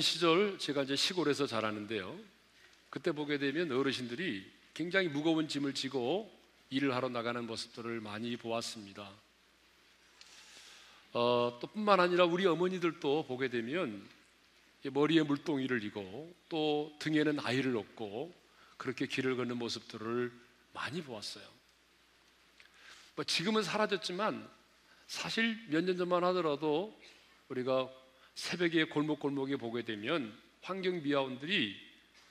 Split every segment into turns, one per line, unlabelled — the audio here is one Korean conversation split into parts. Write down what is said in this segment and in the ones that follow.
시절 제가 이제 시골에서 자라는데요. 그때 보게 되면 어르신들이 굉장히 무거운 짐을 지고 일을 하러 나가는 모습들을 많이 보았습니다. 어, 또 뿐만 아니라 우리 어머니들도 보게 되면 머리에 물동이를 이고 또 등에는 아이를 업고 그렇게 길을 걷는 모습들을 많이 보았어요. 뭐 지금은 사라졌지만 사실 몇 년 전만 하더라도 우리가 새벽에 골목골목에 보게 되면 환경 미화원들이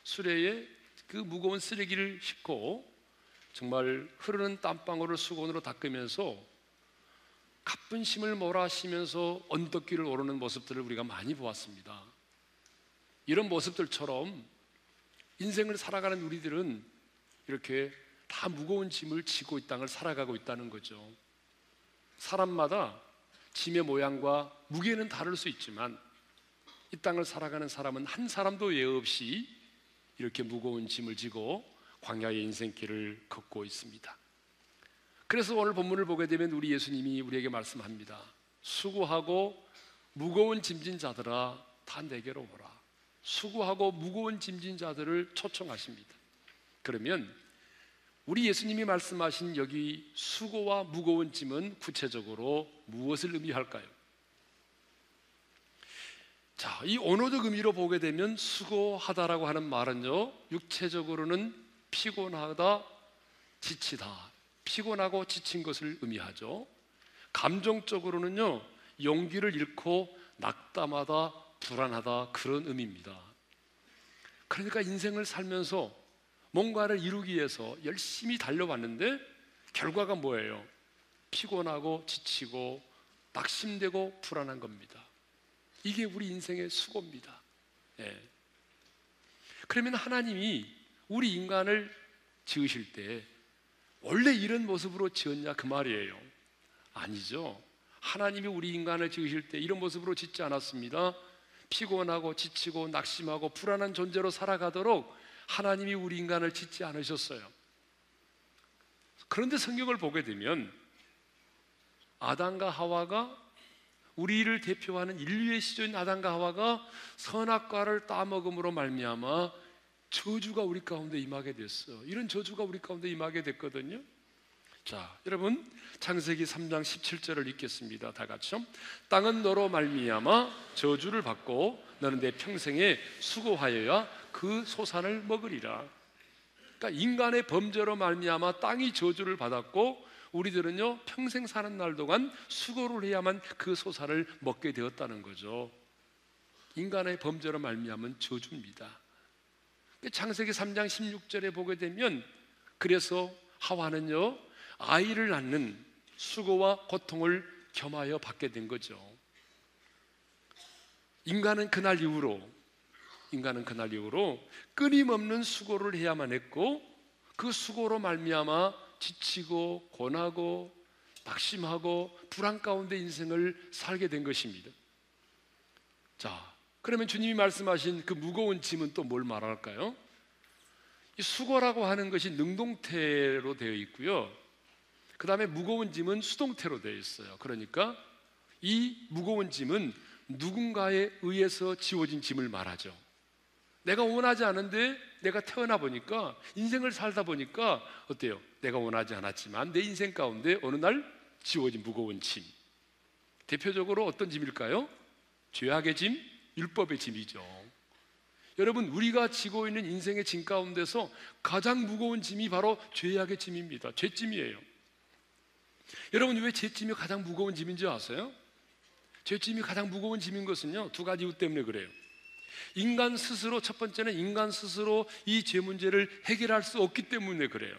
수레에 그 무거운 쓰레기를 싣고 정말 흐르는 땀방울을 수건으로 닦으면서 가쁜 심을 몰아쉬면서 언덕길을 오르는 모습들을 우리가 많이 보았습니다. 이런 모습들처럼 인생을 살아가는 우리들은 이렇게 다 무거운 짐을 지고 이 땅을 살아가고 있다는 거죠. 사람마다 짐의 모양과 무게는 다를 수 있지만 이 땅을 살아가는 사람은 한 사람도 예 없이 이렇게 무거운 짐을 지고 광야의 인생길을 걷고 있습니다. 그래서 오늘 본문을 보게 되면 우리 예수님이 우리에게 말씀합니다. 수고하고 무거운 짐진 자들아 다 내게로 오라. 수고하고 무거운 짐진 자들을 초청하십니다. 그러면 우리 예수님이 말씀하신 여기 수고와 무거운 짐은 구체적으로 무엇을 의미할까요? 자, 이 언어적 의미로 보게 되면 수고하다라고 하는 말은요, 육체적으로는 피곤하다, 지치다, 피곤하고 지친 것을 의미하죠. 감정적으로는요, 용기를 잃고 낙담하다, 불안하다, 그런 의미입니다. 그러니까 인생을 살면서 뭔가를 이루기 위해서 열심히 달려왔는데 결과가 뭐예요? 피곤하고 지치고 낙심되고 불안한 겁니다. 이게 우리 인생의 수고입니다. 예. 그러면 하나님이 우리 인간을 지으실 때 원래 이런 모습으로 지었냐 그 말이에요. 아니죠. 하나님이 우리 인간을 지으실 때 이런 모습으로 짓지 않았습니다. 피곤하고 지치고 낙심하고 불안한 존재로 살아가도록 하나님이 우리 인간을 짓지 않으셨어요. 그런데 성경을 보게 되면 아담과 하와가 우리를 대표하는 인류의 시조인 아담과 하와가 선악과를 따먹음으로 말미암아 저주가 우리 가운데 임하게 됐어. 이런 저주가 우리 가운데 임하게 됐거든요. 자, 여러분 창세기 3장 17절을 읽겠습니다. 다 같이요. 땅은 너로 말미암아 저주를 받고 너는 내 평생에 수고하여야 그 소산을 먹으리라. 그러니까 인간의 범죄로 말미암아 땅이 저주를 받았고 우리들은요 평생 사는 날 동안 수고를 해야만 그 소산을 먹게 되었다는 거죠. 인간의 범죄로 말미암은 저주입니다. 창세기 3장 16절에 보게 되면 그래서 하와는요 아이를 낳는 수고와 고통을 겸하여 받게 된 거죠. 인간은 그날 이후로 인간은 그날 이후로 끊임없는 수고를 해야만 했고 그 수고로 말미암아 지치고 고나고 낙심하고 불안 가운데 인생을 살게 된 것입니다. 자, 그러면 주님이 말씀하신 그 무거운 짐은 또 뭘 말할까요? 이 수고라고 하는 것이 능동태로 되어 있고요. 그 다음에 무거운 짐은 수동태로 되어 있어요. 그러니까 이 무거운 짐은 누군가에 의해서 지워진 짐을 말하죠. 내가 원하지 않은데 내가 태어나 보니까 인생을 살다 보니까 어때요? 내가 원하지 않았지만 내 인생 가운데 어느 날 지워진 무거운 짐. 대표적으로 어떤 짐일까요? 죄악의 짐, 율법의 짐이죠. 여러분, 우리가 지고 있는 인생의 짐 가운데서 가장 무거운 짐이 바로 죄악의 짐입니다. 죄짐이에요. 여러분 왜 죄짐이 가장 무거운 짐인지 아세요? 죄짐이 가장 무거운 짐인 것은요 두 가지 이유 때문에 그래요. 인간 스스로 첫 번째는 인간 스스로 이 죄 문제를 해결할 수 없기 때문에 그래요.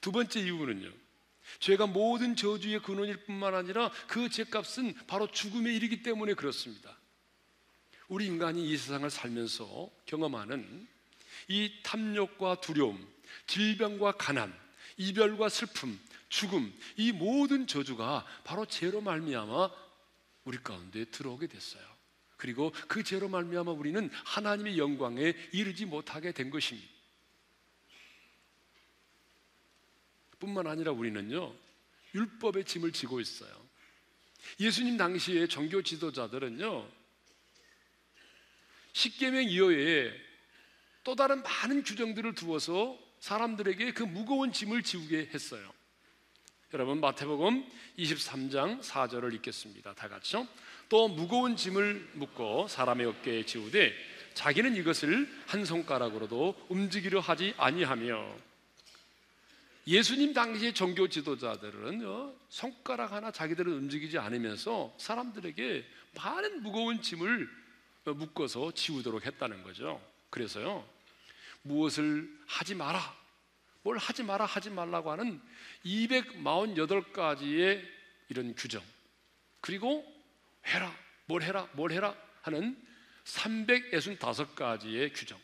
두 번째 이유는요. 죄가 모든 저주의 근원일 뿐만 아니라 그 죄값은 바로 죽음에 이르기 때문에 그렇습니다. 우리 인간이 이 세상을 살면서 경험하는 이 탐욕과 두려움, 질병과 가난, 이별과 슬픔, 죽음 이 모든 저주가 바로 죄로 말미암아 우리 가운데 들어오게 됐어요. 그리고 그 죄로 말미암아 우리는 하나님의 영광에 이르지 못하게 된 것입니다. 뿐만 아니라 우리는요 율법의 짐을 지고 있어요. 예수님 당시에 종교 지도자들은요 십계명 이외에 또 다른 많은 규정들을 두어서 사람들에게 그 무거운 짐을 지우게 했어요. 여러분 마태복음 23장 4절을 읽겠습니다. 다 같이요. 또 무거운 짐을 묶고 사람의 어깨에 지우되 자기는 이것을 한 손가락으로도 움직이려 하지 아니하며 예수님 당시의 종교 지도자들은 손가락 하나 자기들은 움직이지 않으면서 사람들에게 많은 무거운 짐을 묶어서 지우도록 했다는 거죠. 그래서요, 무엇을 하지 마라, 뭘 하지 마라, 하지 말라고 하는 248가지의 이런 규정, 그리고 해라, 뭘 해라, 뭘 해라 하는 365가지의 규정.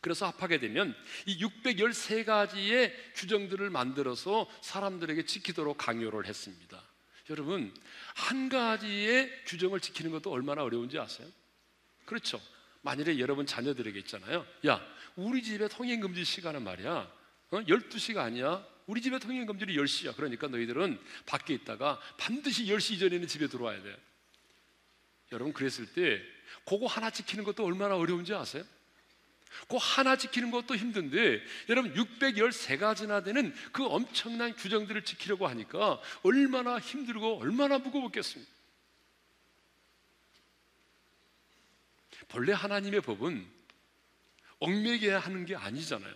그래서 합하게 되면 이 613가지의 규정들을 만들어서 사람들에게 지키도록 강요를 했습니다. 여러분, 한 가지의 규정을 지키는 것도 얼마나 어려운지 아세요? 그렇죠. 만일에 여러분 자녀들에게 있잖아요. 야, 우리 집에 통행금지 시간은 말이야. 어? 12시가 아니야. 우리 집에 통행금지는 10시야. 그러니까 너희들은 밖에 있다가 반드시 10시 이전에는 집에 들어와야 돼. 여러분, 그랬을 때, 그거 하나 지키는 것도 얼마나 어려운지 아세요? 그 하나 지키는 것도 힘든데 여러분 613가지나 되는 그 엄청난 규정들을 지키려고 하니까 얼마나 힘들고 얼마나 무거웠겠습니까? 본래 하나님의 법은 얽매게 하는 게 아니잖아요.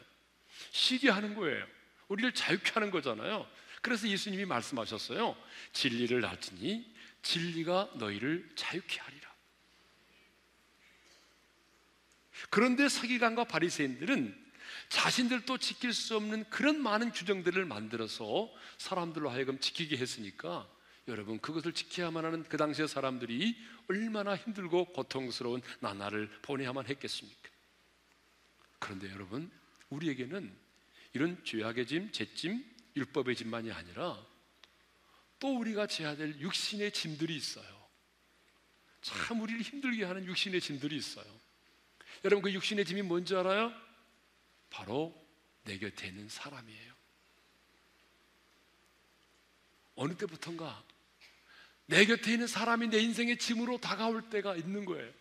쉬게 하는 거예요. 우리를 자유케 하는 거잖아요. 그래서 예수님이 말씀하셨어요. 진리를 알지니 진리가 너희를 자유케 하리라. 그런데 서기관과 바리새인들은 자신들도 지킬 수 없는 그런 많은 규정들을 만들어서 사람들로 하여금 지키게 했으니까 여러분 그것을 지켜야만 하는 그 당시의 사람들이 얼마나 힘들고 고통스러운 나날을 보내야만 했겠습니까? 그런데 여러분 우리에게는 이런 죄악의 짐, 죄짐, 율법의 짐만이 아니라 또 우리가 져야 될 육신의 짐들이 있어요. 참 우리를 힘들게 하는 육신의 짐들이 있어요. 여러분 그 육신의 짐이 뭔지 알아요? 바로 내 곁에 있는 사람이에요. 어느 때부턴가 내 곁에 있는 사람이 내 인생의 짐으로 다가올 때가 있는 거예요.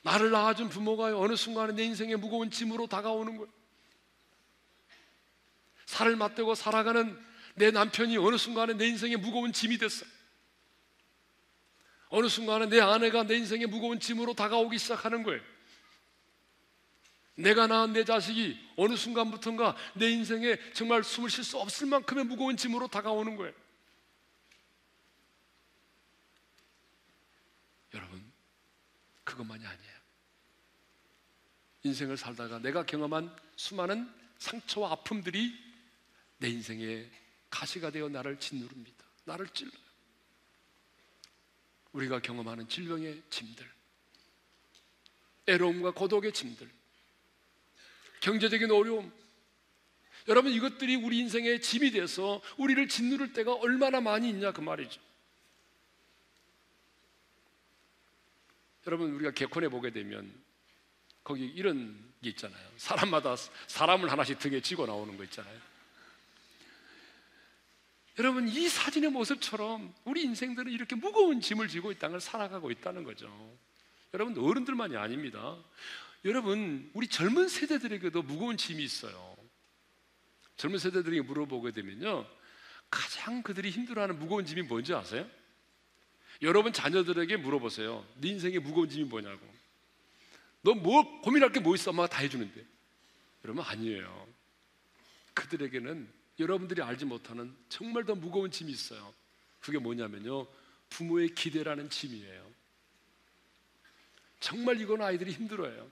나를 낳아준 부모가 어느 순간에 내 인생의 무거운 짐으로 다가오는 거예요. 살을 맞대고 살아가는 내 남편이 어느 순간에 내 인생의 무거운 짐이 됐어요. 어느 순간에 내 아내가 내 인생의 무거운 짐으로 다가오기 시작하는 거예요. 내가 낳은 내 자식이 어느 순간부터인가 내 인생에 정말 숨을 쉴 수 없을 만큼의 무거운 짐으로 다가오는 거예요. 여러분, 그것만이 아니에요. 인생을 살다가 내가 경험한 수많은 상처와 아픔들이 내 인생의 가시가 되어 나를 짓누릅니다. 나를 찔러요. 우리가 경험하는 질병의 짐들, 애로움과 고독의 짐들, 경제적인 어려움, 여러분 이것들이 우리 인생의 짐이 돼서 우리를 짓누를 때가 얼마나 많이 있냐 그 말이죠. 여러분 우리가 개콘에 보게 되면 거기 이런 게 있잖아요. 사람마다 사람을 하나씩 등에 지고 나오는 거 있잖아요. 여러분 이 사진의 모습처럼 우리 인생들은 이렇게 무거운 짐을 지고 이 땅을 살아가고 있다는 거죠. 여러분 어른들만이 아닙니다. 여러분 우리 젊은 세대들에게도 무거운 짐이 있어요. 젊은 세대들에게 물어보게 되면요 가장 그들이 힘들어하는 무거운 짐이 뭔지 아세요? 여러분 자녀들에게 물어보세요. 네 인생의 무거운 짐이 뭐냐고. 너 뭐 고민할 게 뭐 있어? 엄마가 다 해주는데. 여러분 아니에요. 그들에게는 여러분들이 알지 못하는 정말 더 무거운 짐이 있어요. 그게 뭐냐면요. 부모의 기대라는 짐이에요. 정말 이건 아이들이 힘들어요.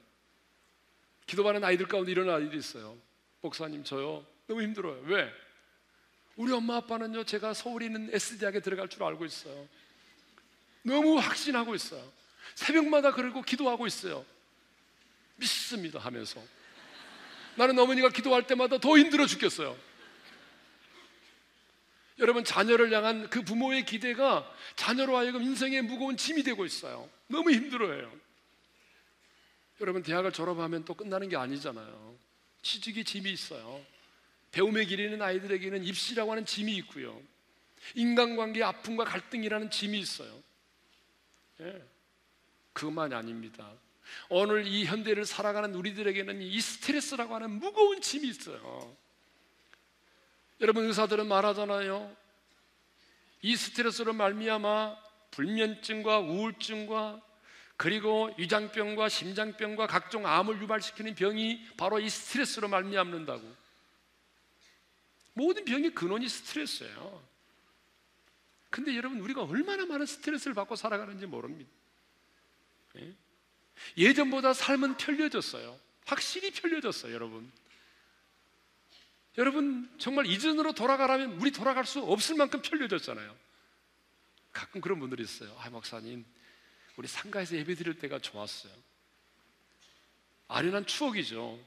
기도받는 아이들 가운데 이런 아이들이 있어요. 목사님, 저요. 너무 힘들어요. 왜? 우리 엄마 아빠는요, 제가 서울에 있는 S대학에 들어갈 줄 알고 있어요. 너무 확신하고 있어요. 새벽마다 그러고 기도하고 있어요. 믿습니다 하면서. 나는 어머니가 기도할 때마다 더 힘들어 죽겠어요. 여러분 자녀를 향한 그 부모의 기대가 자녀로 하여금 인생의 무거운 짐이 되고 있어요. 너무 힘들어요. 여러분 대학을 졸업하면 또 끝나는 게 아니잖아요. 취직의 짐이 있어요. 배움의 길에 있는 아이들에게는 입시라고 하는 짐이 있고요. 인간관계의 아픔과 갈등이라는 짐이 있어요. 예. 그것만이 아닙니다. 오늘 이 현대를 살아가는 우리들에게는 이 스트레스라고 하는 무거운 짐이 있어요. 여러분 의사들은 말하잖아요. 이 스트레스로 말미암아 불면증과 우울증과 그리고 위장병과 심장병과 각종 암을 유발시키는 병이 바로 이 스트레스로 말미암는다고. 모든 병의 근원이 스트레스예요. 근데 여러분 우리가 얼마나 많은 스트레스를 받고 살아가는지 모릅니다. 예? 예전보다 삶은 편려졌어요. 확실히 편려졌어요, 여러분. 여러분 정말 이전으로 돌아가라면 우리 돌아갈 수 없을 만큼 편려졌잖아요. 가끔 그런 분들이 있어요. 아 목사님, 우리 상가에서 예배 드릴 때가 좋았어요. 아련한 추억이죠.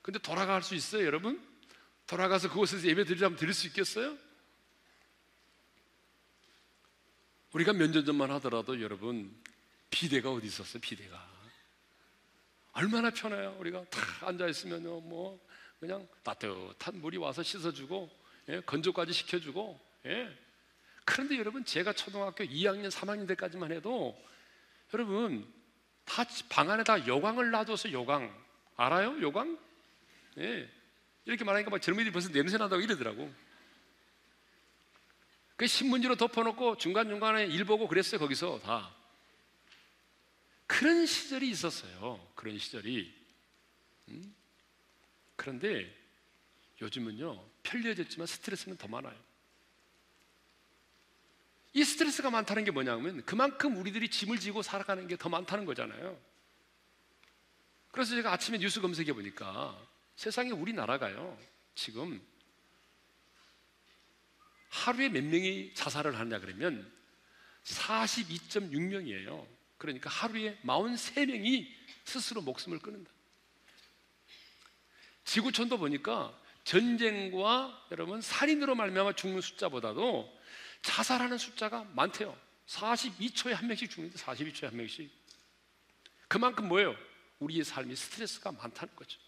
근데 돌아갈 수 있어요, 여러분? 돌아가서 그곳에서 예배 드리자면 드릴 수 있겠어요? 우리가 몇 년 전만 하더라도 여러분 비대가 어디 있었어요? 비대가 얼마나 편해요. 우리가 다 앉아 있으면요, 뭐 그냥 따뜻한 물이 와서 씻어주고 예, 건조까지 시켜주고. 예. 그런데 여러분 제가 초등학교 2학년, 3학년 때까지만 해도 여러분 다 방 안에 다 요강을 놔둬서 요강 알아요? 요강? 예. 이렇게 말하니까 막 젊은이들이 벌써 냄새 난다고 이러더라고. 그 신문지로 덮어놓고 중간중간에 일 보고 그랬어요, 거기서 다. 그런 시절이 있었어요. 그런 시절이. 음? 그런데 요즘은요, 편리해졌지만 스트레스는 더 많아요. 이 스트레스가 많다는 게 뭐냐면 그만큼 우리들이 짐을 지고 살아가는 게 더 많다는 거잖아요. 그래서 제가 아침에 뉴스 검색해 보니까 세상에 우리나라가요, 지금 하루에 몇 명이 자살을 하냐 그러면 42.6명이에요. 그러니까 하루에 43명이 스스로 목숨을 끊는다. 지구촌도 보니까 전쟁과 여러분 살인으로 말미암아 죽는 숫자보다도 자살하는 숫자가 많대요. 42초에 한 명씩 죽는데 42초에 한 명씩. 그만큼 뭐예요? 우리의 삶이 스트레스가 많다는 거죠.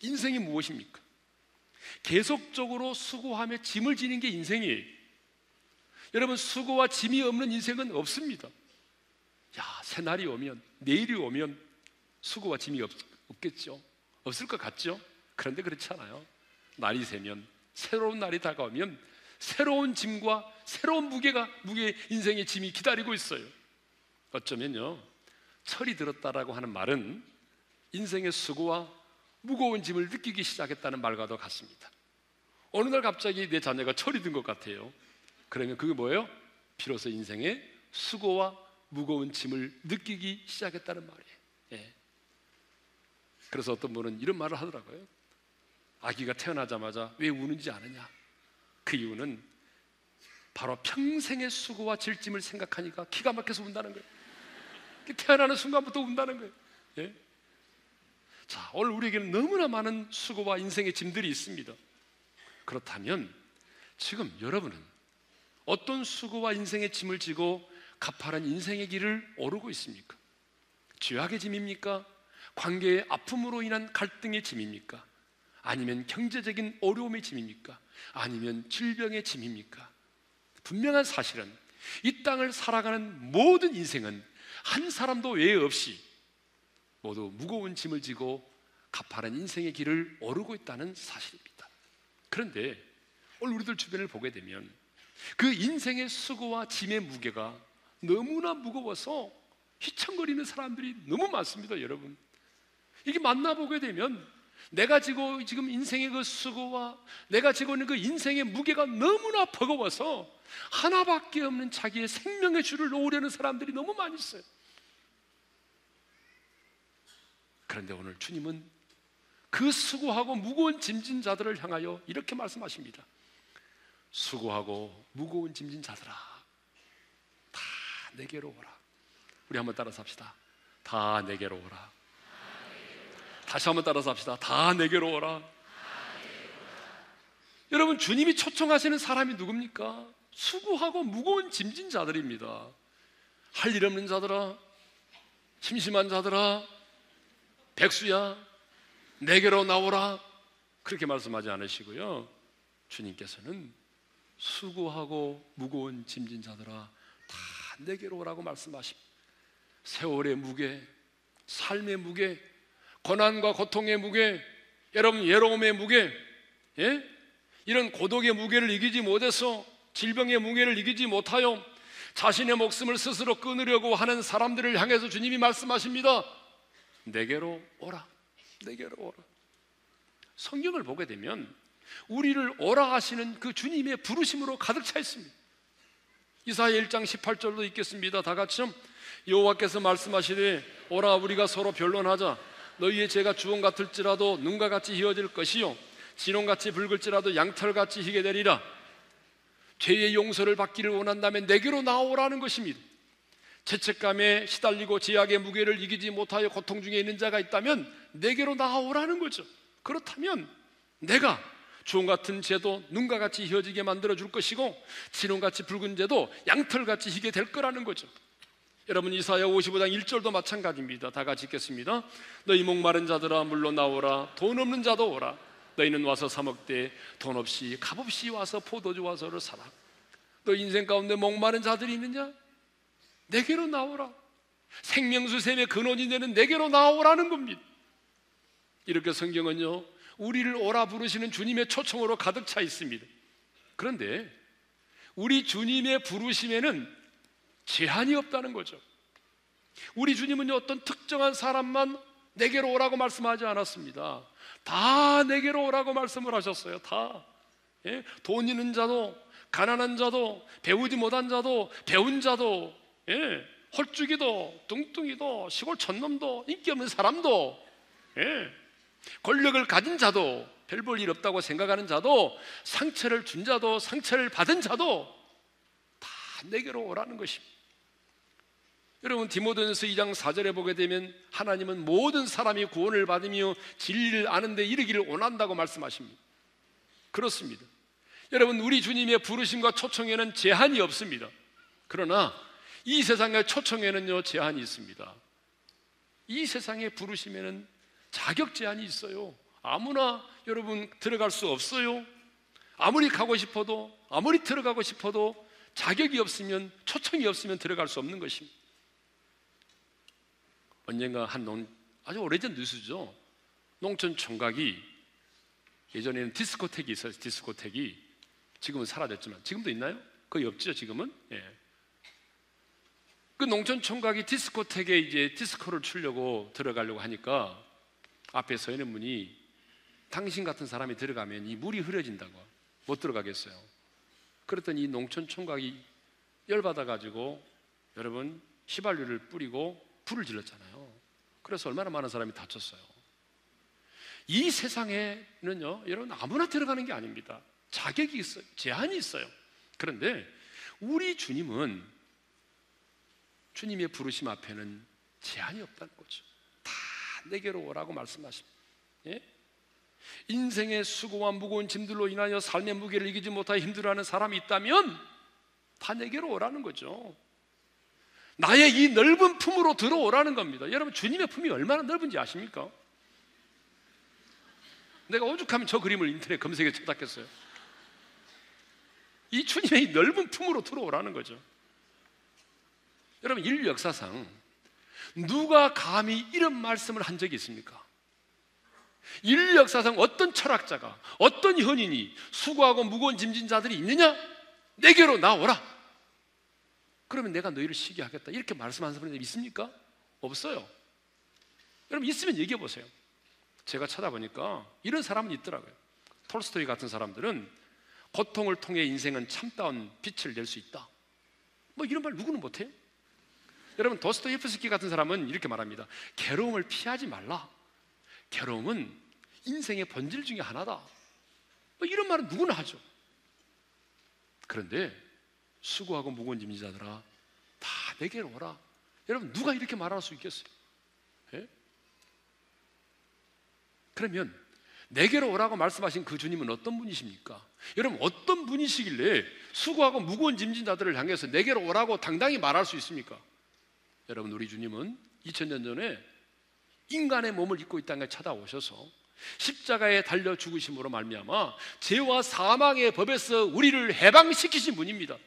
인생이 무엇입니까? 계속적으로 수고하며 짐을 지는 게 인생이에요. 여러분 수고와 짐이 없는 인생은 없습니다. 야, 새날이 오면 내일이 오면 수고와 짐이 없, 없겠죠. 없을 것 같죠? 그런데 그렇지 않아요. 날이 새면 새로운 날이 다가오면 새로운 짐과 새로운 무게가 무게 인생의 짐이 기다리고 있어요. 어쩌면요. 철이 들었다라고 하는 말은 인생의 수고와 무거운 짐을 느끼기 시작했다는 말과도 같습니다. 어느 날 갑자기 내 자녀가 철이 든 것 같아요. 그러면 그게 뭐예요? 비로소 인생의 수고와 무거운 짐을 느끼기 시작했다는 말이에요. 예. 그래서 어떤 분은 이런 말을 하더라고요. 아기가 태어나자마자 왜 우는지 아느냐? 그 이유는 바로 평생의 수고와 질짐을 생각하니까 기가 막혀서 운다는 거예요. 태어나는 순간부터 운다는 거예요. 예? 자, 오늘 우리에게는 너무나 많은 수고와 인생의 짐들이 있습니다. 그렇다면 지금 여러분은 어떤 수고와 인생의 짐을 지고 가파른 인생의 길을 오르고 있습니까? 죄악의 짐입니까? 관계의 아픔으로 인한 갈등의 짐입니까? 아니면 경제적인 어려움의 짐입니까? 아니면 질병의 짐입니까? 분명한 사실은 이 땅을 살아가는 모든 인생은 한 사람도 외에 없이 모두 무거운 짐을 지고 가파른 인생의 길을 오르고 있다는 사실입니다. 그런데 오늘 우리들 주변을 보게 되면 그 인생의 수고와 짐의 무게가 너무나 무거워서 휘청거리는 사람들이 너무 많습니다, 여러분. 이게 만나보게 되면 내가 지고 지금 인생의 그 수고와 내가 지고 있는 그 인생의 무게가 너무나 버거워서 하나밖에 없는 자기의 생명의 줄을 놓으려는 사람들이 너무 많이 있어요. 그런데 오늘 주님은 그 수고하고 무거운 짐진 자들을 향하여 이렇게 말씀하십니다. 수고하고 무거운 짐진 자들아, 다 내게로 오라. 우리 한번 따라서 합시다. 다 내게로 오라. 다시 한번 따라서 합시다. 다 내게로 오라. 여러분, 주님이 초청하시는 사람이 누굽니까? 수고하고 무거운 짐진 자들입니다. 할 일 없는 자들아, 심심한 자들아, 백수야, 내게로 나오라. 그렇게 말씀하지 않으시고요. 주님께서는 수고하고 무거운 짐진 자들아, 다 내게로 오라고 말씀하십니다. 세월의 무게, 삶의 무게, 고난과 고통의 무게, 여러분 외로움의 무게, 예? 이런 고독의 무게를 이기지 못해서 질병의 무게를 이기지 못하여 자신의 목숨을 스스로 끊으려고 하는 사람들을 향해서 주님이 말씀하십니다. 내게로 오라. 내게로 오라. 성경을 보게 되면 우리를 오라 하시는 그 주님의 부르심으로 가득 차 있습니다. 이사야 1장 18절도 있겠습니다. 다 같이 여호와께서 말씀하시되 오라 우리가 서로 변론하자 너희의 죄가 주홍 같을지라도 눈과 같이 희어질 것이요. 진홍같이 붉을지라도 양털같이 희게 되리라. 죄의 용서를 받기를 원한다면 내게로 나오라는 것입니다. 죄책감에 시달리고 제약의 무게를 이기지 못하여 고통 중에 있는 자가 있다면 내게로 나오라는 거죠. 그렇다면 내가 주홍 같은 죄도 눈과 같이 희어지게 만들어 줄 것이고 진홍같이 붉은 죄도 양털같이 희게 될 거라는 거죠 여러분 이사야 55장 1절도 마찬가지입니다. 다 같이 읽겠습니다. 너희 목마른 자들아 물로 나오라 돈 없는 자도 오라 너희는 와서 사 먹되 돈 없이 값 없이 와서 포도주 와서를 사라 너 인생 가운데 목마른 자들이 있느냐? 내게로 나오라 생명수 샘의 근원이 되는 내게로 나오라는 겁니다. 이렇게 성경은요 우리를 오라 부르시는 주님의 초청으로 가득 차 있습니다. 그런데 우리 주님의 부르심에는 제한이 없다는 거죠. 우리 주님은 어떤 특정한 사람만 내게로 오라고 말씀하지 않았습니다. 다 내게로 오라고 말씀을 하셨어요. 다. 예? 돈 있는 자도, 가난한 자도, 배우지 못한 자도, 배운 자도, 예? 헐쭉이도, 뚱뚱이도, 시골 촌놈도, 인기 없는 사람도, 예? 권력을 가진 자도, 별 볼 일 없다고 생각하는 자도, 상처를 준 자도, 상처를 받은 자도 다 내게로 오라는 것입니다. 여러분 디모데전서 2장 4절에 보게 되면 하나님은 모든 사람이 구원을 받으며 진리를 아는데 이르기를 원한다고 말씀하십니다. 그렇습니다. 여러분 우리 주님의 부르심과 초청에는 제한이 없습니다. 그러나 이 세상의 초청에는요 제한이 있습니다. 이 세상의 부르심에는 자격 제한이 있어요. 아무나 여러분 들어갈 수 없어요. 아무리 가고 싶어도 아무리 들어가고 싶어도 자격이 없으면 초청이 없으면 들어갈 수 없는 것입니다. 언젠가 한 농, 아주 오래전 뉴스죠. 농촌 총각이 예전에는 디스코텍이 있어요. 디스코텍이 지금은 사라졌지만 지금도 있나요? 거의 없죠. 지금은. 예. 그 농촌 총각이 디스코텍에 이제 디스코를 추려고 들어가려고 하니까 앞에 서 있는 분이 당신 같은 사람이 들어가면 이 물이 흐려진다고 못 들어가겠어요. 그랬더니 이 농촌 총각이 열받아 가지고 여러분 휘발유를 뿌리고 불을 질렀잖아요. 그래서 얼마나 많은 사람이 다쳤어요. 이 세상에는요, 여러분 아무나 들어가는 게 아닙니다. 자격이 있어요. 제한이 있어요. 그런데 우리 주님은 주님의 부르심 앞에는 제한이 없다는 거죠. 다 내게로 오라고 말씀하십니다. 예? 인생의 수고와 무거운 짐들로 인하여 삶의 무게를 이기지 못하여 힘들어하는 사람이 있다면 다 내게로 오라는 거죠. 나의 이 넓은 품으로 들어오라는 겁니다. 여러분, 주님의 품이 얼마나 넓은지 아십니까? 내가 오죽하면 저 그림을 인터넷 검색에 찾았겠어요. 이 주님의 넓은 품으로 들어오라는 거죠. 여러분, 인류 역사상 누가 감히 이런 말씀을 한 적이 있습니까? 인류 역사상 어떤 철학자가, 어떤 현인이 수고하고 무거운 짐진 자들이 있느냐? 내게로 나오라. 그러면 내가 너희를 쉬게 하겠다. 이렇게 말씀하는 사람이 있습니까? 없어요. 여러분 있으면 얘기해 보세요. 제가 찾아보니까 이런 사람은 있더라고요. 톨스토이 같은 사람들은 고통을 통해 인생은 참다운 빛을 낼 수 있다. 뭐 이런 말 누구는 못해요? 여러분 도스토예프스키 같은 사람은 이렇게 말합니다. 괴로움을 피하지 말라. 괴로움은 인생의 본질 중에 하나다. 뭐 이런 말은 누구나 하죠. 그런데 수고하고 무거운 짐진 자들아 다 내게로 오라. 여러분 누가 이렇게 말할 수 있겠어요? 예? 그러면 내게로 오라고 말씀하신 그 주님은 어떤 분이십니까? 여러분 어떤 분이시길래 수고하고 무거운 짐진 자들을 향해서 내게로 오라고 당당히 말할 수 있습니까? 여러분 우리 주님은 2000년 전에 인간의 몸을 입고 이 땅에 찾아오셔서 십자가에 달려 죽으심으로 말미암아 죄와 사망의 법에서 우리를 해방시키신 분입니다.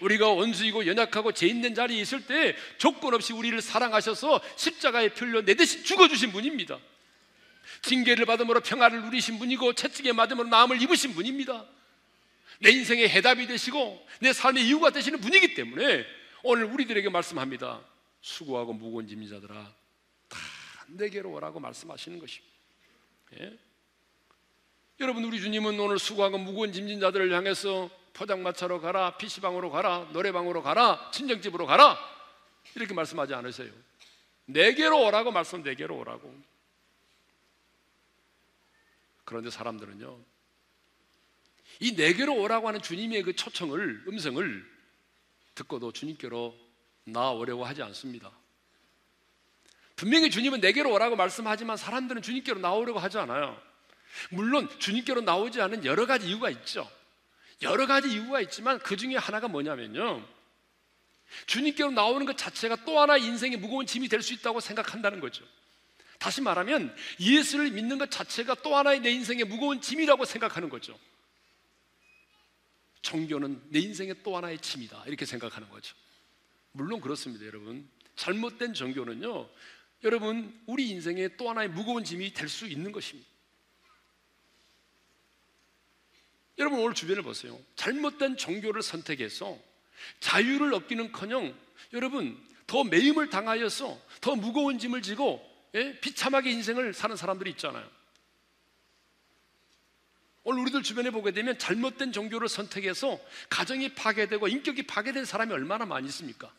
우리가 원수이고 연약하고 죄 있는 자리에 있을 때 조건 없이 우리를 사랑하셔서 십자가에 풀려 내 대신 죽어주신 분입니다. 징계를 받음으로 평화를 누리신 분이고 채찍에 맞음으로 마음을 입으신 분입니다. 내 인생의 해답이 되시고 내 삶의 이유가 되시는 분이기 때문에 오늘 우리들에게 말씀합니다. 수고하고 무거운 짐진 자들아 다 내게로 오라고 말씀하시는 것입니다. 예? 여러분 우리 주님은 오늘 수고하고 무거운 짐진 자들을 향해서 포장마차로 가라, PC방으로 가라, 노래방으로 가라, 친정집으로 가라 이렇게 말씀하지 않으세요. 내게로 오라고 말씀 내게로 오라고. 그런데 사람들은요. 이 내게로 오라고 하는 주님의 그 초청을 음성을 듣고도 주님께로 나오려고 하지 않습니다. 분명히 주님은 내게로 오라고 말씀하지만 사람들은 주님께로 나오려고 하지 않아요. 물론 주님께로 나오지 않은 여러 가지 이유가 있죠. 여러 가지 이유가 있지만 그 중에 하나가 뭐냐면요. 주님께로 나오는 것 자체가 또 하나 인생의 무거운 짐이 될 수 있다고 생각한다는 거죠. 다시 말하면 예수를 믿는 것 자체가 또 하나의 내 인생의 무거운 짐이라고 생각하는 거죠. 종교는 내 인생의 또 하나의 짐이다. 이렇게 생각하는 거죠. 물론 그렇습니다, 여러분. 잘못된 종교는요, 여러분, 우리 인생의 또 하나의 무거운 짐이 될 수 있는 것입니다. 여러분 오늘 주변을 보세요. 잘못된 종교를 선택해서 자유를 얻기는커녕 여러분 더 매임을 당하여서 더 무거운 짐을 지고 예? 비참하게 인생을 사는 사람들이 있잖아요. 오늘 우리들 주변에 보게 되면 잘못된 종교를 선택해서 가정이 파괴되고 인격이 파괴된 사람이 얼마나 많이 있습니까?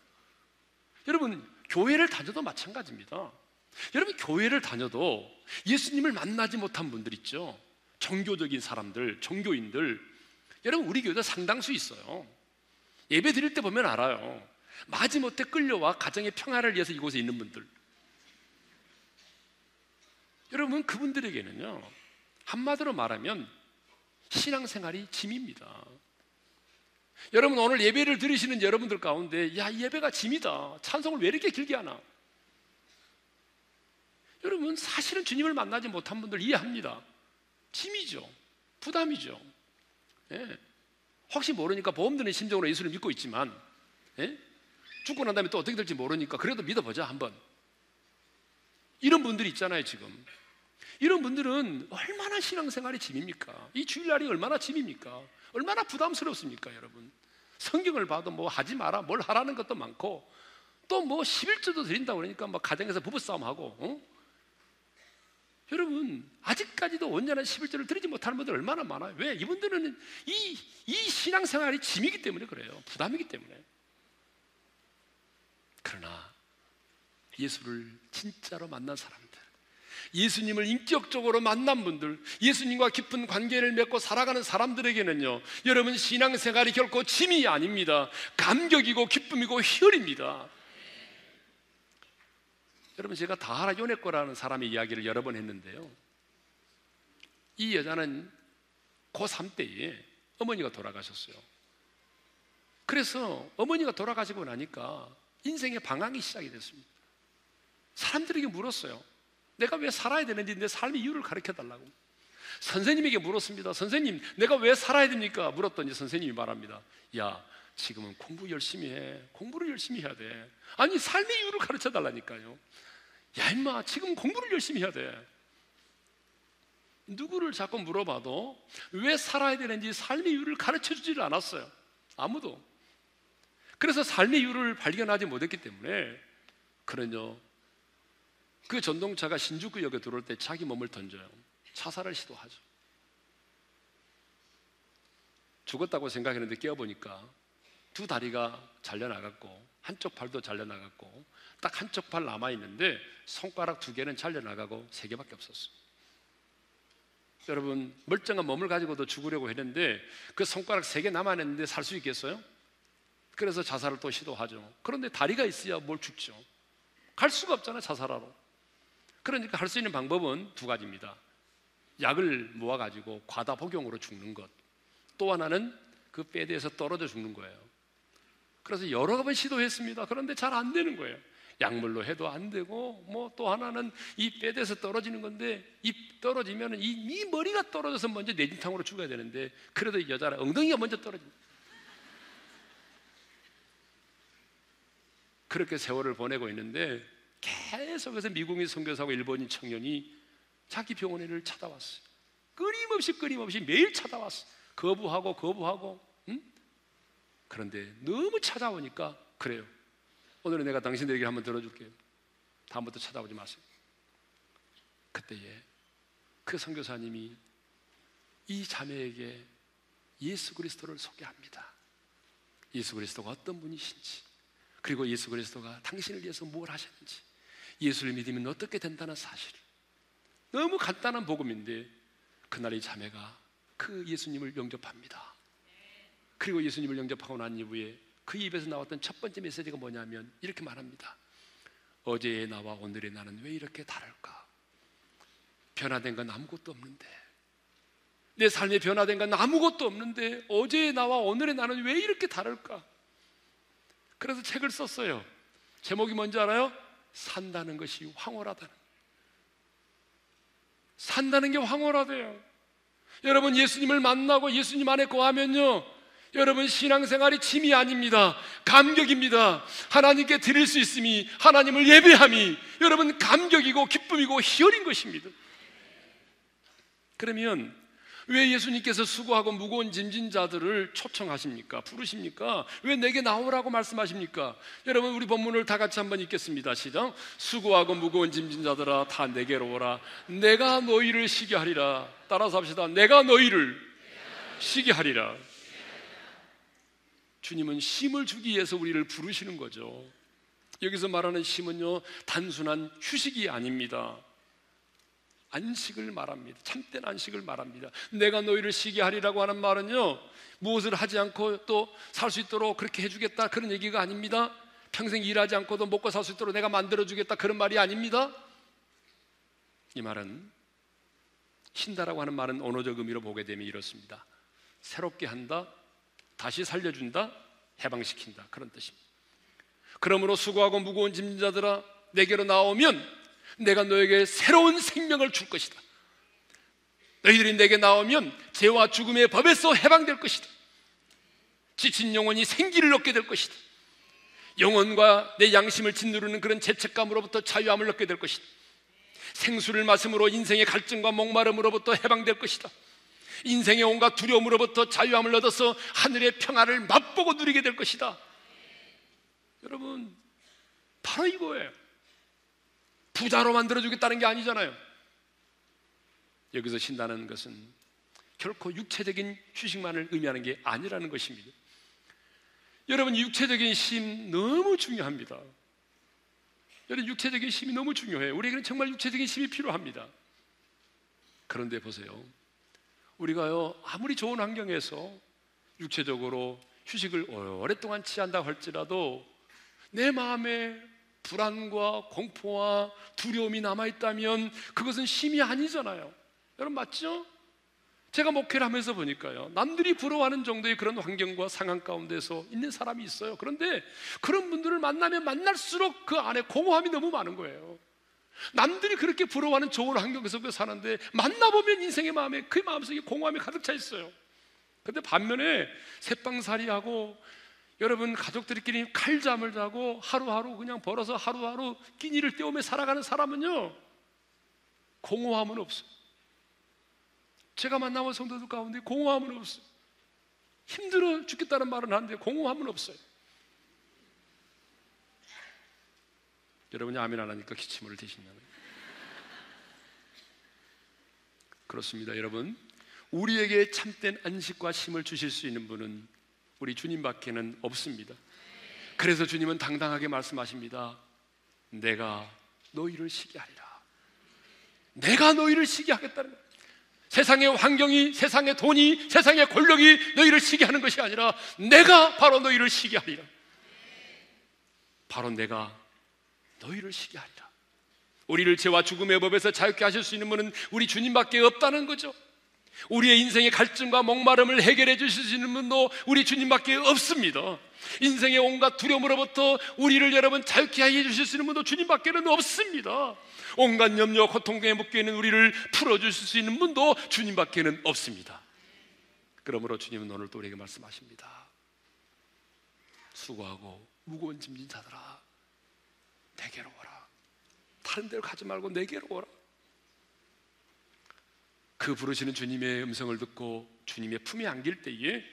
여러분 교회를 다녀도 마찬가지입니다. 여러분 교회를 다녀도 예수님을 만나지 못한 분들 있죠. 종교적인 사람들, 종교인들, 여러분 우리 교회도 상당수 있어요. 예배 드릴 때 보면 알아요. 마지못해 끌려와 가정의 평화를 위해서 이곳에 있는 분들. 여러분 그분들에게는요 한마디로 말하면 신앙생활이 짐입니다. 여러분 오늘 예배를 들으시는 여러분들 가운데 야 예배가 짐이다. 찬송을 왜 이렇게 길게 하나? 여러분 사실은 주님을 만나지 못한 분들 이해합니다. 짐이죠. 부담이죠. 예. 혹시 모르니까 보험 드는 심정으로 예수를 믿고 있지만 예? 죽고 난 다음에 또 어떻게 될지 모르니까 그래도 믿어보자 한번. 이런 분들이 있잖아요 지금. 이런 분들은 얼마나 신앙생활이 짐입니까? 이 주일날이 얼마나 짐입니까? 얼마나 부담스럽습니까 여러분? 성경을 봐도 뭐 하지 마라 뭘 하라는 것도 많고 또 뭐 11조도 드린다고 그러니까 뭐 가정에서 부부싸움하고 어? 여러분 아직까지도 온전한 11절을 드리지 못하는 분들 얼마나 많아요 왜? 이분들은 이, 이 신앙생활이 짐이기 때문에 그래요 부담이기 때문에 그러나 예수를 진짜로 만난 사람들 예수님을 인격적으로 만난 분들, 예수님과 깊은 관계를 맺고 살아가는 사람들에게는요, 여러분 신앙생활이 결코 짐이 아닙니다. 감격이고 기쁨이고 희열입니다. 여러분 제가 다하라 요네코라는 사람의 이야기를 여러 번 했는데요. 이 여자는 고3 때에 어머니가 돌아가셨어요. 그래서 어머니가 돌아가시고 나니까 인생의 방황이 시작이 됐습니다. 사람들에게 물었어요. 내가 왜 살아야 되는지 내 삶의 이유를 가르쳐 달라고. 선생님에게 물었습니다. 선생님, 내가 왜 살아야 됩니까? 물었더니 선생님이 말합니다. 야, 지금은 공부 열심히 해. 공부를 열심히 해야 돼. 아니, 삶의 이유를 가르쳐 달라니까요. 야, 임마, 지금 공부를 열심히 해야 돼. 누구를 자꾸 물어봐도 왜 살아야 되는지 삶의 이유를 가르쳐 주지를 않았어요. 아무도. 그래서 삶의 이유를 발견하지 못했기 때문에 그러죠. 그 전동차가 신주구역에 들어올 때 자기 몸을 던져요. 자살을 시도하죠. 죽었다고 생각했는데 깨어보니까 두 다리가 잘려나갔고 한쪽 팔도 잘려나갔고 딱 한쪽 팔 남아 있는데 손가락 두 개는 잘려 나가고 세 개밖에 없었어요. 여러분 멀쩡한 몸을 가지고도 죽으려고 했는데 그 손가락 세 개 남아 있는데 살 수 있겠어요? 그래서 자살을 또 시도하죠. 그런데 다리가 있어야 뭘 죽죠. 갈 수가 없잖아요, 자살하러. 그러니까 할 수 있는 방법은 두 가지입니다. 약을 모아 가지고 과다 복용으로 죽는 것. 또 하나는 그 빼대에서 떨어져 죽는 거예요. 그래서 여러 번 시도했습니다. 그런데 잘 안 되는 거예요. 약물로 해도 안 되고, 뭐 또 하나는 이 빼대에서 떨어지는 건데, 이 떨어지면 이, 이 머리가 떨어져서 먼저 내진탕으로 죽어야 되는데, 그래도 여자는 엉덩이가 먼저 떨어집니다. 그렇게 세월을 보내고 있는데 계속해서 미국인 선교사하고 일본인 청년이 자기 병원에를 찾아왔어요. 끊임없이 끊임없이 매일 찾아왔어. 거부하고 거부하고. 응? 그런데 너무 찾아오니까 그래요. 오늘은 내가 당신들에게 한번 들어줄게요. 다음부터 찾아오지 마세요. 그때에 그 선교사님이 이 자매에게 예수 그리스도를 소개합니다. 예수 그리스도가 어떤 분이신지, 그리고 예수 그리스도가 당신을 위해서 뭘 하셨는지, 예수를 믿으면 어떻게 된다는 사실. 너무 간단한 복음인데 그날 이 자매가 그 예수님을 영접합니다. 그리고 예수님을 영접하고 난 이후에 그 입에서 나왔던 첫 번째 메시지가 뭐냐면 이렇게 말합니다. 어제의 나와 오늘의 나는 왜 이렇게 다를까? 변화된 건 아무것도 없는데 내 삶이 변화된 건 아무것도 없는데 어제의 나와 오늘의 나는 왜 이렇게 다를까? 그래서 책을 썼어요. 제목이 뭔지 알아요? 산다는 것이 황홀하다는. 산다는 게 황홀하대요. 여러분 예수님을 만나고 예수님 안에 거하면요. 여러분 신앙생활이 짐이 아닙니다. 감격입니다. 하나님께 드릴 수 있음이 하나님을 예배함이 여러분 감격이고 기쁨이고 희열인 것입니다. 그러면 왜 예수님께서 수고하고 무거운 짐진 자들을 초청하십니까? 부르십니까? 왜 내게 나오라고 말씀하십니까? 여러분 우리 본문을 다 같이 한번 읽겠습니다. 시작. 수고하고 무거운 짐진 자들아 다 내게로 오라. 내가 너희를 쉬게 하리라. 따라서 합시다. 내가 너희를 쉬게 하리라. 주님은 쉼을 주기 위해서 우리를 부르시는 거죠. 여기서 말하는 쉼은요, 단순한 휴식이 아닙니다. 안식을 말합니다. 참된 안식을 말합니다. 내가 너희를 쉬게 하리라고 하는 말은요, 무엇을 하지 않고 또 살 수 있도록 그렇게 해주겠다 그런 얘기가 아닙니다. 평생 일하지 않고도 먹고 살 수 있도록 내가 만들어주겠다 그런 말이 아닙니다. 이 말은 쉰다라고 하는 말은 언어적 의미로 보게 되면 이렇습니다. 새롭게 한다, 다시 살려준다, 해방시킨다 그런 뜻입니다. 그러므로 수고하고 무거운 짐자들아 내게로 나오면 내가 너에게 새로운 생명을 줄 것이다. 너희들이 내게 나오면 죄와 죽음의 법에서 해방될 것이다. 지친 영혼이 생기를 얻게 될 것이다. 영혼과 내 양심을 짓누르는 그런 죄책감으로부터 자유함을 얻게 될 것이다. 생수를 마심으로 인생의 갈증과 목마름으로부터 해방될 것이다. 인생의 온갖 두려움으로부터 자유함을 얻어서 하늘의 평화를 맛보고 누리게 될 것이다. 여러분, 바로 이거예요. 부자로 만들어주겠다는 게 아니잖아요. 여기서 쉰다는 것은 결코 육체적인 휴식만을 의미하는 게 아니라는 것입니다. 여러분, 육체적인 쉼 너무 중요합니다. 여러분, 육체적인 쉼이 너무 중요해요. 우리에게는 정말 육체적인 쉼이 필요합니다. 그런데 보세요. 우리가요, 아무리 좋은 환경에서 육체적으로 휴식을 오랫동안 취한다 할지라도 내 마음에 불안과 공포와 두려움이 남아있다면 그것은 심이 아니잖아요. 여러분 맞죠? 제가 목회를 하면서 보니까요. 남들이 부러워하는 정도의 그런 환경과 상황 가운데서 있는 사람이 있어요. 그런데 그런 분들을 만나면 만날수록 그 안에 공허함이 너무 많은 거예요. 남들이 그렇게 부러워하는 좋은 환경 속에 사는데 만나보면 인생의 마음에 그 마음속에 공허함이 가득 차 있어요. 근데 반면에 새빵살이하고 여러분 가족들끼리 칼잠을 자고 하루하루 그냥 벌어서 하루하루 끼니를 때우며 살아가는 사람은요 공허함은 없어요. 제가 만나본 성도들 가운데 공허함은 없어요. 힘들어 죽겠다는 말은 하는데 공허함은 없어요. 여러분이 아멘 안 하니까 기침을 대신나요. 그렇습니다, 여러분. 우리에게 참된 안식과 힘을 주실 수 있는 분은 우리 주님밖에는 없습니다. 그래서 주님은 당당하게 말씀하십니다. 내가 너희를 쉬게 하리라. 내가 너희를 쉬게 하겠다는 거예요. 세상의 환경이, 세상의 돈이, 세상의 권력이 너희를 쉬게 하는 것이 아니라 내가 바로 너희를 쉬게 하리라. 바로 내가 너희를 쉬게 하리라. 우리를 죄와 죽음의 법에서 자유케 하실 수 있는 분은 우리 주님밖에 없다는 거죠. 우리의 인생의 갈증과 목마름을 해결해 주실 수 있는 분도 우리 주님밖에 없습니다. 인생의 온갖 두려움으로부터 우리를 여러분 자유케 해 주실 수 있는 분도 주님밖에는 없습니다. 온갖 염려, 고통에 묶여 있는 우리를 풀어 주실 수 있는 분도 주님밖에는 없습니다. 그러므로 주님은 오늘 또 우리에게 말씀하십니다. 수고하고 무거운 짐진 자들아 내게로 오라. 다른 데로 가지 말고 내게로 오라. 그 부르시는 주님의 음성을 듣고 주님의 품에 안길 때에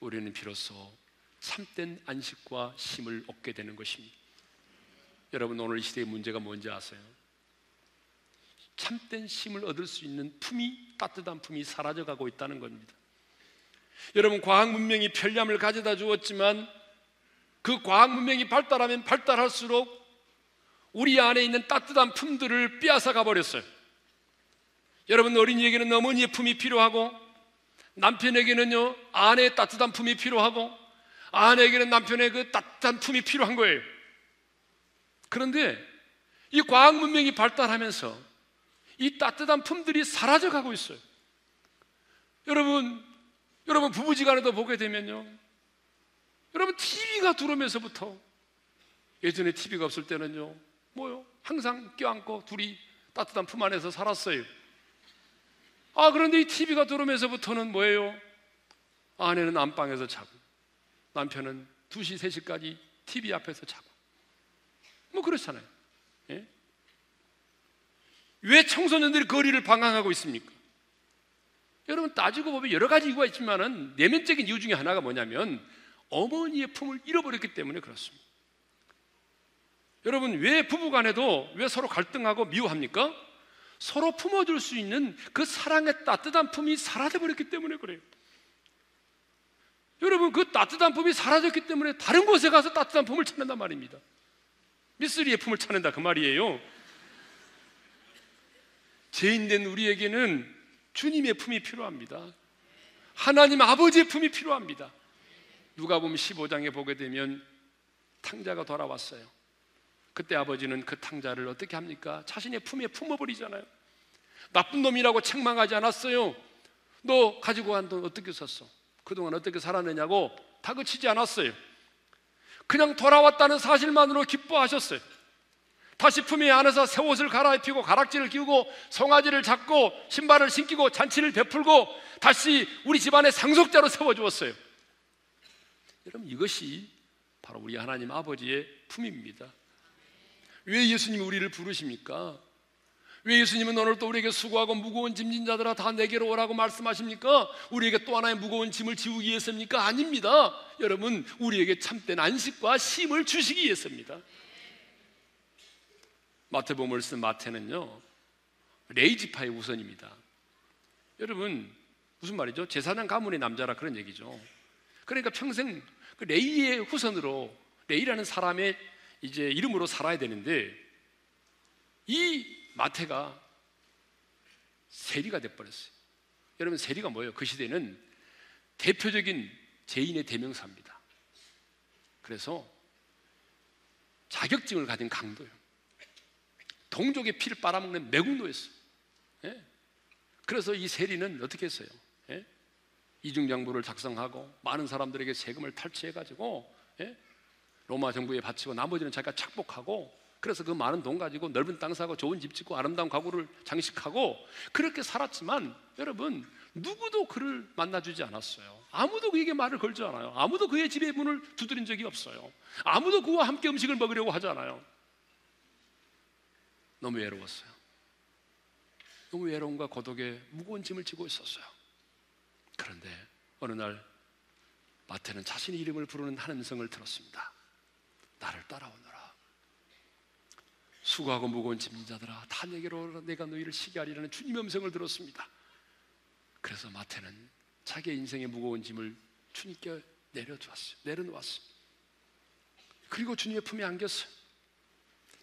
우리는 비로소 참된 안식과 힘을 얻게 되는 것입니다. 여러분 오늘 이 시대의 문제가 뭔지 아세요? 참된 힘을 얻을 수 있는 품이 따뜻한 품이 사라져가고 있다는 겁니다. 여러분 과학 문명이 편리함을 가져다 주었지만 그 과학 문명이 발달하면 발달할수록 우리 안에 있는 따뜻한 품들을 빼앗아 가 버렸어요. 여러분 어린이에게는 어머니의 품이 필요하고 남편에게는요 아내의 따뜻한 품이 필요하고 아내에게는 남편의 그 따뜻한 품이 필요한 거예요. 그런데 이 과학 문명이 발달하면서 이 따뜻한 품들이 사라져 가고 있어요. 여러분, 여러분 부부지간에도 보게 되면요. 여러분 TV가 들어오면서부터 예전에 TV가 없을 때는요. 뭐요? 항상 껴안고 둘이 따뜻한 품 안에서 살았어요. 아, 그런데 이 TV가 들어오면서부터는 뭐예요? 아내는 안방에서 자고, 남편은 2시, 3시까지 TV 앞에서 자고. 뭐 그렇잖아요. 예? 왜 청소년들이 거리를 방황하고 있습니까? 여러분 따지고 보면 여러 가지 이유가 있지만은 내면적인 이유 중에 하나가 뭐냐면 어머니의 품을 잃어버렸기 때문에 그렇습니다. 여러분 왜 부부간에도 왜 서로 갈등하고 미워합니까? 서로 품어줄 수 있는 그 사랑의 따뜻한 품이 사라져 버렸기 때문에 그래요. 여러분 그 따뜻한 품이 사라졌기 때문에 다른 곳에 가서 따뜻한 품을 찾는단 말입니다. 미쓰리의 품을 찾는다 그 말이에요. 죄인된 우리에게는 주님의 품이 필요합니다. 하나님 아버지의 품이 필요합니다. 누가 보면 15장에 보게 되면 탕자가 돌아왔어요. 그때 아버지는 그 탕자를 어떻게 합니까? 자신의 품에 품어버리잖아요. 나쁜 놈이라고 책망하지 않았어요. 너 가지고 간 돈 어떻게 썼어? 그동안 어떻게 살았느냐고 다그치지 않았어요. 그냥 돌아왔다는 사실만으로 기뻐하셨어요. 다시 품에 안에서 새 옷을 갈아입히고 가락지를 끼우고 송아지를 잡고 신발을 신기고 잔치를 베풀고 다시 우리 집안의 상속자로 세워주었어요. 여러분 이것이 바로 우리 하나님 아버지의 품입니다. 왜 예수님이 우리를 부르십니까? 왜 예수님은 오늘 또 우리에게 수고하고 무거운 짐진 자들아 다 내게로 오라고 말씀하십니까? 우리에게 또 하나의 무거운 짐을 지우기 위해서입니까? 아닙니다. 여러분, 우리에게 참된 안식과 힘을 주시기 위해서입니다. 마태복음을 쓴 마태는요, 레위지파의 후손입니다. 여러분, 무슨 말이죠? 제사장 가문의 남자라 그런 얘기죠. 그러니까 평생 그 레위의 후손으로, 레위라는 사람의 이제 이름으로 살아야 되는데, 이 마태가 세리가 돼버렸어요. 여러분, 세리가 뭐예요? 그 시대는 대표적인 죄인의 대명사입니다. 그래서 자격증을 가진 강도예요. 동족의 피를 빨아먹는 매국노였어요. 예? 그래서 이 세리는 어떻게 했어요? 예? 이중장부를 작성하고 많은 사람들에게 세금을 탈취해가지고 예? 로마 정부에 바치고 나머지는 자기가 착복하고 그래서 그 많은 돈 가지고 넓은 땅 사고 좋은 집 짓고 아름다운 가구를 장식하고 그렇게 살았지만 여러분 누구도 그를 만나주지 않았어요. 아무도 그에게 말을 걸지 않아요. 아무도 그의 집의 문을 두드린 적이 없어요. 아무도 그와 함께 음식을 먹으려고 하지 않아요. 너무 외로웠어요. 너무 외로움과 고독에 무거운 짐을 지고 있었어요. 그런데 어느 날 마태는 자신의 이름을 부르는 한 음성을 들었습니다. 나를 따라오너라. 수고하고 무거운 짐진 자들아 다 내게로 내가 너희를 쉬게 하리라는 주님의 음성을 들었습니다. 그래서 마태는 자기의 인생의 무거운 짐을 주님께 내려주었어요. 내려놓았어요. 그리고 주님의 품에 안겼어요.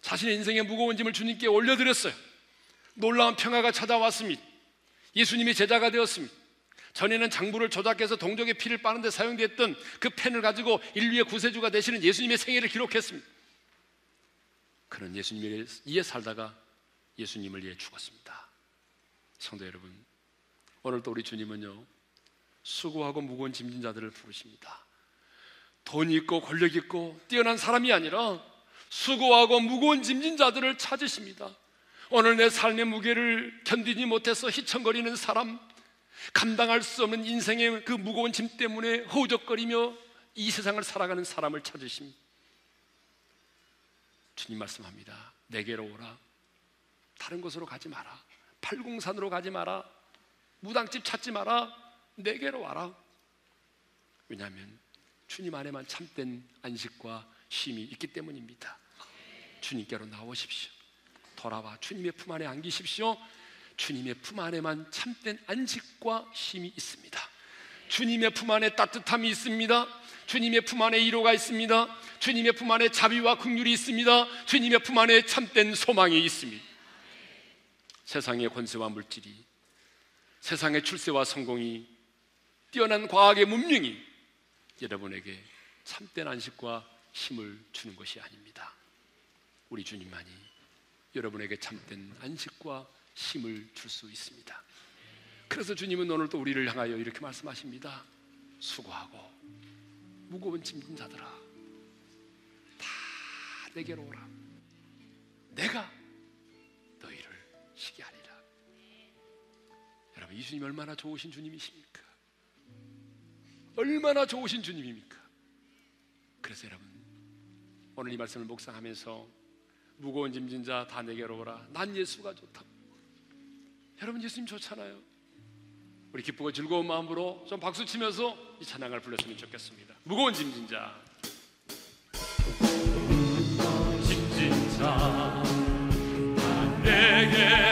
자신의 인생의 무거운 짐을 주님께 올려드렸어요. 놀라운 평화가 찾아왔습니다. 예수님이 제자가 되었습니다. 전에는 장부를 조작해서 동족의 피를 빠는데 사용됐던 그 펜을 가지고 인류의 구세주가 되시는 예수님의 생애를 기록했습니다. 그런 예수님을 이에 살다가 예수님을 위해 죽었습니다. 성도 여러분, 오늘도 우리 주님은요, 수고하고 무거운 짐진 자들을 부르십니다. 돈 있고 권력 있고 뛰어난 사람이 아니라 수고하고 무거운 짐진 자들을 찾으십니다. 오늘 내 삶의 무게를 견디지 못해서 희청거리는 사람, 감당할 수 없는 인생의 그 무거운 짐 때문에 허우적거리며 이 세상을 살아가는 사람을 찾으십니다. 주님 말씀합니다. 내게로 오라. 다른 곳으로 가지 마라. 팔공산으로 가지 마라. 무당집 찾지 마라. 내게로 와라. 왜냐하면 주님 안에만 참된 안식과 쉼이 있기 때문입니다. 주님께로 나오십시오. 돌아와 주님의 품 안에 안기십시오. 주님의 품 안에만 참된 안식과 쉼이 있습니다. 주님의 품 안에 따뜻함이 있습니다. 주님의 품 안에 위로가 있습니다. 주님의 품 안에 자비와 긍휼이 있습니다. 주님의 품 안에 참된 소망이 있습니다. 세상의 권세와 물질이 세상의 출세와 성공이 뛰어난 과학의 문명이 여러분에게 참된 안식과 힘을 주는 것이 아닙니다. 우리 주님만이 여러분에게 참된 안식과 힘을 줄 수 있습니다. 그래서 주님은 오늘도 우리를 향하여 이렇게 말씀하십니다. 수고하고 무거운 짐진 자들아 다 내게로 오라. 내가 너희를 쉬게 하리라. 여러분 이 주님 얼마나 좋으신 주님이십니까? 얼마나 좋으신 주님입니까? 그래서 여러분 오늘 이 말씀을 묵상하면서 무거운 짐진 자 다 내게로 오라. 난 예수가 좋다. 여러분 예수님 좋잖아요. 우리 기쁘고 즐거운 마음으로 좀 박수 치면서 이 찬양을 불렀으면 좋겠습니다. 무거운 짐진 자. 짐진 자 내게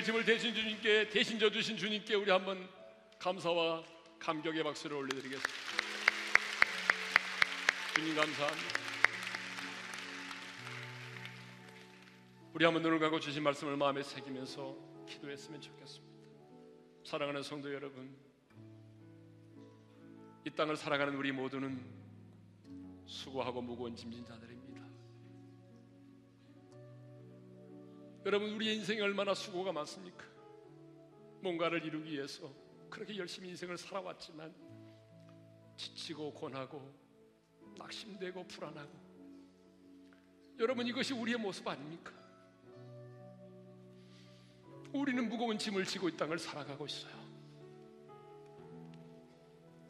인생을 짐을 대신 주님께 대신 져 주신 주님께 우리 한번 감사와 감격의 박수를 올려드리겠습니다 주님 감사합니다 우리 한번 눈을 감고 주신 말씀을 마음에 새기면서 기도했으면 좋겠습니다. 사랑하는 성도 여러분, 이 땅을 살아가는 우리 모두는 수고하고 무거운 짐진 자들 여러분, 우리의 인생에 얼마나 수고가 많습니까? 뭔가를 이루기 위해서 그렇게 열심히 인생을 살아왔지만 지치고 고나고 낙심되고 불안하고 여러분 이것이 우리의 모습 아닙니까? 우리는 무거운 짐을 지고 이 땅을 살아가고 있어요.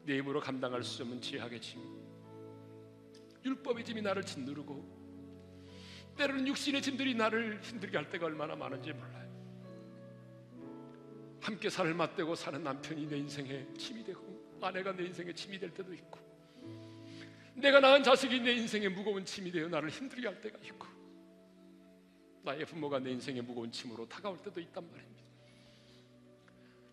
내 힘으로 감당할 수 없는 죄악의 짐, 율법의 짐이 나를 짓누르고 때로는 육신의 짐들이 나를 힘들게 할 때가 얼마나 많은지 몰라요. 함께 살을 맞대고 사는 남편이 내 인생의 짐이 되고 아내가 내 인생의 짐이 될 때도 있고 내가 낳은 자식이 내 인생의 무거운 짐이 되어 나를 힘들게 할 때가 있고 나의 부모가 내 인생의 무거운 짐으로 다가올 때도 있단 말입니다.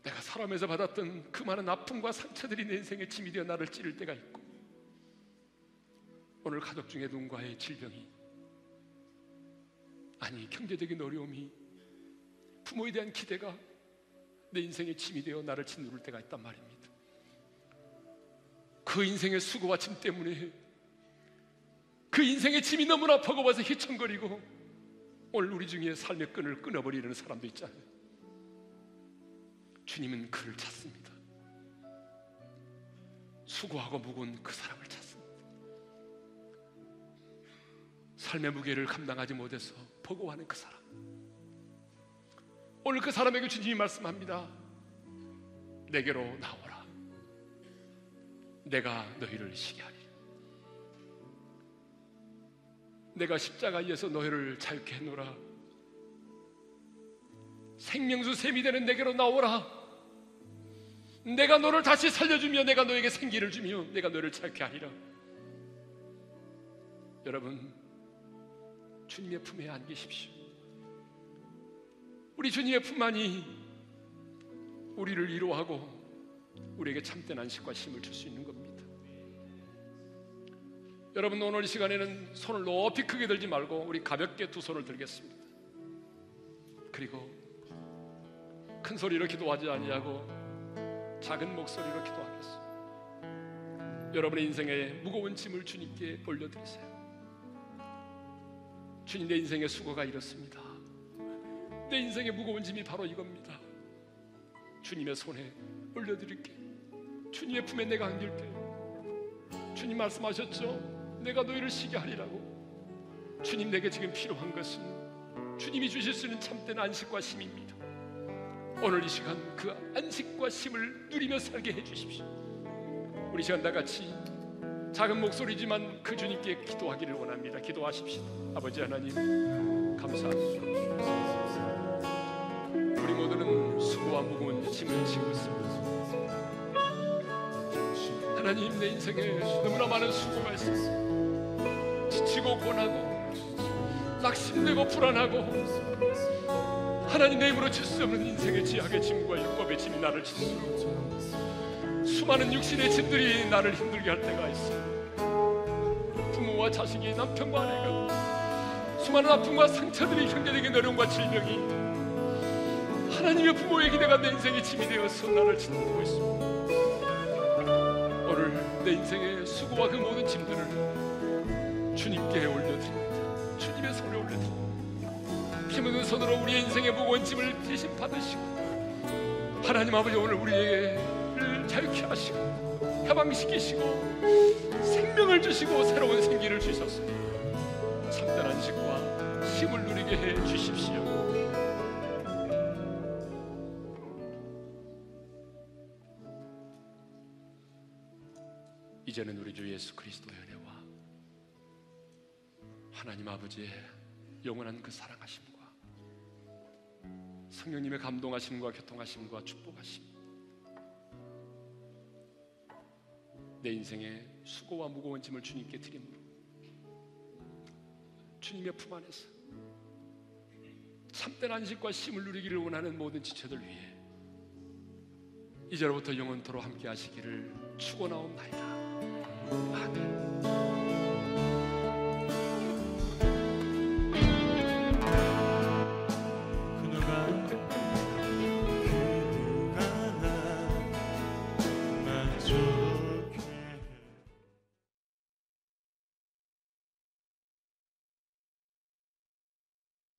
내가 사람에서 받았던 그 많은 아픔과 상처들이 내 인생의 짐이 되어 나를 찌를 때가 있고 오늘 가족 중에 누군가의 질병이 아니 경제적인 어려움이 부모에 대한 기대가 내 인생의 짐이 되어 나를 짓누를 때가 있단 말입니다. 그 인생의 수고와 짐 때문에 그 인생의 짐이 너무나 버거워서 휘청거리고 오늘 우리 중에 삶의 끈을 끊어버리는 사람도 있잖아요. 주님은 그를 찾습니다. 수고하고 무거운 그 사람을 찾습니다. 삶의 무게를 감당하지 못해서 버거워하는 그 사람. 오늘 그 사람에게 주님이 말씀합니다. 내게로 나오라. 내가 너희를 쉬게 하리라. 내가 십자가에서 너희를 자유케 해노라. 생명수 샘이 되는 내게로 나오라. 내가 너를 다시 살려주며 내가 너에게 생기를 주며 내가 너를 자유케 하리라. 여러분 주님의 품에 안기십시오. 우리 주님의 품만이 우리를 위로하고 우리에게 참된 안식과 힘을 줄 수 있는 겁니다. 여러분 오늘 이 시간에는 손을 높이 크게 들지 말고 우리 가볍게 두 손을 들겠습니다. 그리고 큰 소리로 기도하지 아니하고 작은 목소리로 기도하겠습니다. 여러분의 인생에 무거운 짐을 주님께 올려드리세요. 주님 내 인생의 수고가 이렇습니다. 내 인생의 무거운 짐이 바로 이겁니다. 주님의 손에 올려드릴게. 주님의 품에 내가 안길게. 주님 말씀하셨죠? 내가 너희를 쉬게 하리라고. 주님 내게 지금 필요한 것은 주님이 주실 수 있는 참된 안식과 힘입니다. 오늘 이 시간 그 안식과 힘을 누리며 살게 해 주십시오. 우리 시간 다 같이 작은 목소리지만 그 주님께 기도하기를 원합니다. 기도하십시오. 아버지 하나님 감사합니다. 우리 모두는 수고와 무거운 짐을 지고 있습니다. 하나님 내 인생에 너무나 많은 수고가 있습니다. 지치고 고나고 낙심되고 불안하고 하나님 내 힘으로 질수 없는 인생의 지약의 짐과 율법의 짐이 나를 짓누르고 수많은 육신의 짐들이 나를 힘들게 할 때가 있어. 부모와 자식이 남편과 아내가 수많은 아픔과 상처들이 형제에게 어려움과 질병이 하나님의 부모의 기대가 내 인생의 짐이 되어서 나를 짓누르고 있습니다. 오늘 내 인생의 수고와 그 모든 짐들을 주님께 올려드립니다. 주님의 손에 올려드립니다. 피 묻은 손으로 우리의 인생의 무거운 짐을 대신 받으시고 하나님 아버지 오늘 우리를 자유케 하시고 해방시키시고 생명을 주시고 새로운 생기를 주셔서 참된 안식과 힘을 누리게 해 주십시오. 이제는 우리 주 예수 그리스도의 은혜와 하나님 아버지의 영원한 그 사랑하심과 성령님의 감동하심과 교통하심과 축복하심 내 인생의 수고와 무거운 짐을 주님께 드림으로 주님의 품 안에서 참된 안식과 힘을 누리기를 원하는 모든 지체들 위해 이제로부터 영원토로 함께 하시기를 축원하옵나이다. 아멘.